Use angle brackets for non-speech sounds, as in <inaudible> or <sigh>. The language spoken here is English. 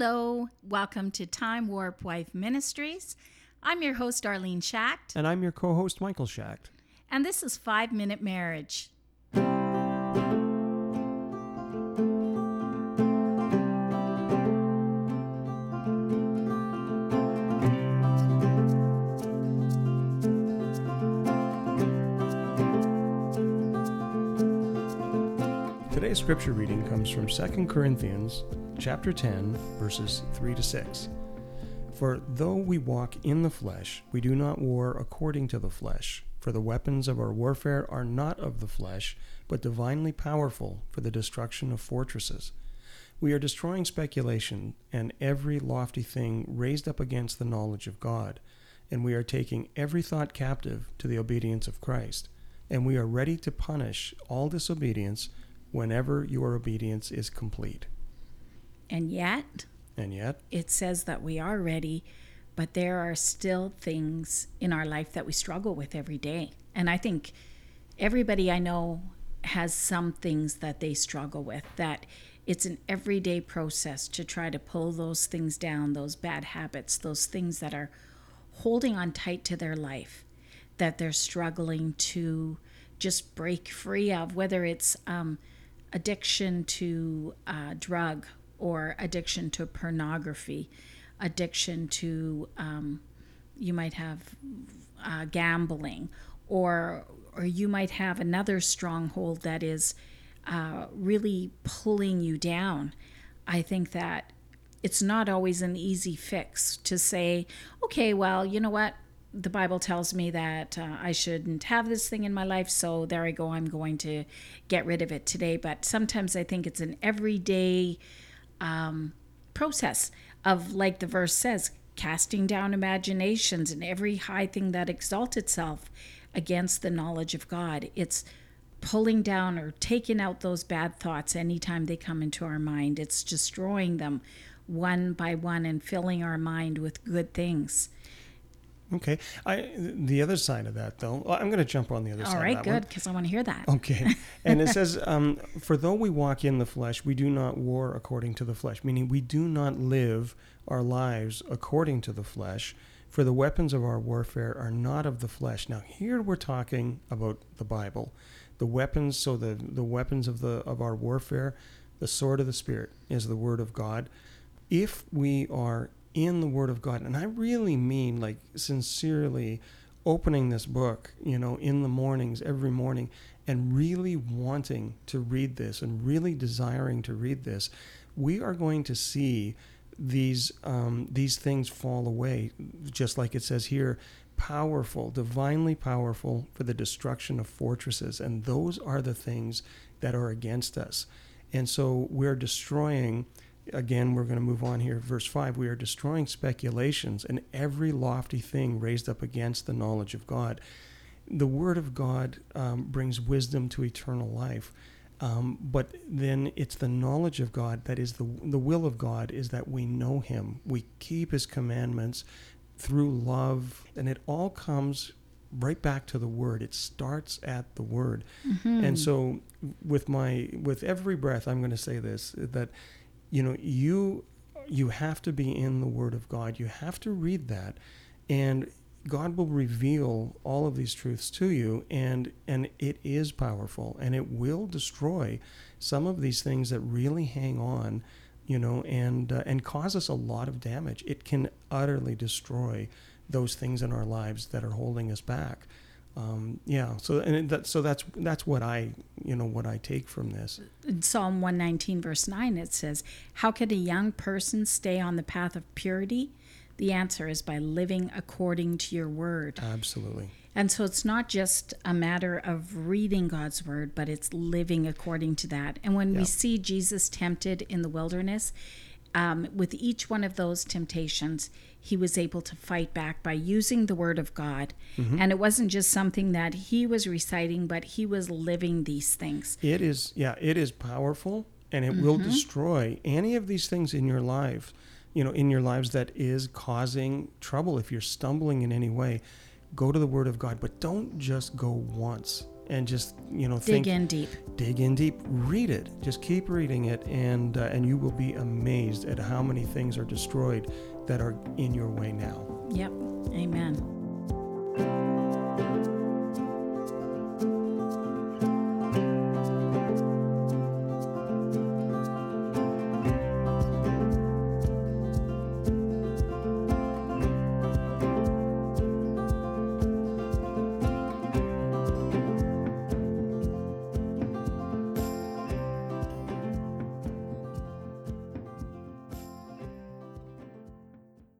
Hello, welcome to Time Warp Wife Ministries. I'm your host, Darlene Schacht, And I'm your co host, Michael Schacht. and this is Five Minute Marriage. Today's scripture reading comes from 2 Corinthians chapter 10 verses 3 to 6. For though we walk in the flesh, we do not war according to the flesh, for the weapons of our warfare are not of the flesh, but divinely powerful for the destruction of fortresses. We are destroying speculation and every lofty thing raised up against the knowledge of God, and we are taking every thought captive to the obedience of Christ, and we are ready to punish all disobedience whenever your obedience is complete. And yet, And yet, it says that we are ready, but there are still things in our life that we struggle with every day. And I think everybody I know has some things that they struggle with, that it's an everyday process to try to pull those things down, those bad habits, those things that are holding on tight to their life, that they're struggling to just break free of, whether it's um, addiction to uh, drug or addiction to pornography, addiction to um, you might have uh, gambling, or or you might have another stronghold that is uh, really pulling you down. I think that it's not always an easy fix to say, okay, well, you know what? The Bible tells me that uh, I shouldn't have this thing in my life, so there I go. I'm going to get rid of it today. But sometimes I think it's an everyday um, process of, like the verse says, casting down imaginations and every high thing that exalts itself against the knowledge of God. It's pulling down or taking out those bad thoughts anytime they come into our mind. It's destroying them one by one and filling our mind with good things. Okay. I the other side of that though, well, I'm going to jump on the other All side right, of that good, because I want to hear that. Okay. <laughs> And it says, um, For though we walk in the flesh, we do not war according to the flesh, meaning we do not live our lives according to the flesh, for the weapons of our warfare are not of the flesh. Now, here we're talking about the Bible. The weapons, so the, the weapons of the of our warfare, the sword of the Spirit is the word of God. If we are in the word of God, and I really mean like sincerely opening this book, you know, in the mornings, every morning, and really wanting to read this and really desiring to read this, we are going to see these um, these things fall away, just like it says here, powerful, divinely powerful for the destruction of fortresses, and those are the things that are against us, and so we're destroying again, we're going to move on here. Verse 5 we are destroying speculations and every lofty thing raised up against the knowledge of God. The Word of God um, brings wisdom to eternal life. Um, but then it's the knowledge of God that is the the will of God is that we know Him, we keep His commandments through love, and it all comes right back to the Word. It starts at the Word, and so with my with every breath, I'm going to say this that you know you you have to be in the word of god. You have to read that. And god will reveal all of these truths to you and and it is powerful and it will destroy some of these things that really hang on you know and uh, and cause us a lot of damage. It can utterly destroy those things in our lives that are holding us back. Um, yeah so and that, so that's that's what i you know what i take from this In Psalm 119, verse 9, it says, How can a young person stay on the path of purity? The answer is by living according to your word. absolutely And so it's not just a matter of reading God's word, but it's living according to that. And when we see Jesus tempted in the wilderness, um, with each one of those temptations, he was able to fight back by using the word of God. And it wasn't just something that he was reciting, but he was living these things. It is, yeah, it is powerful and it will destroy any of these things in your life, you know, in your lives that is causing trouble. If you're stumbling in any way, go to the Word of God, but don't just go once and just you know Dig think in deep. dig in deep read it just keep reading it and uh, and you will be amazed at how many things are destroyed that are in your way now Yep. Amen.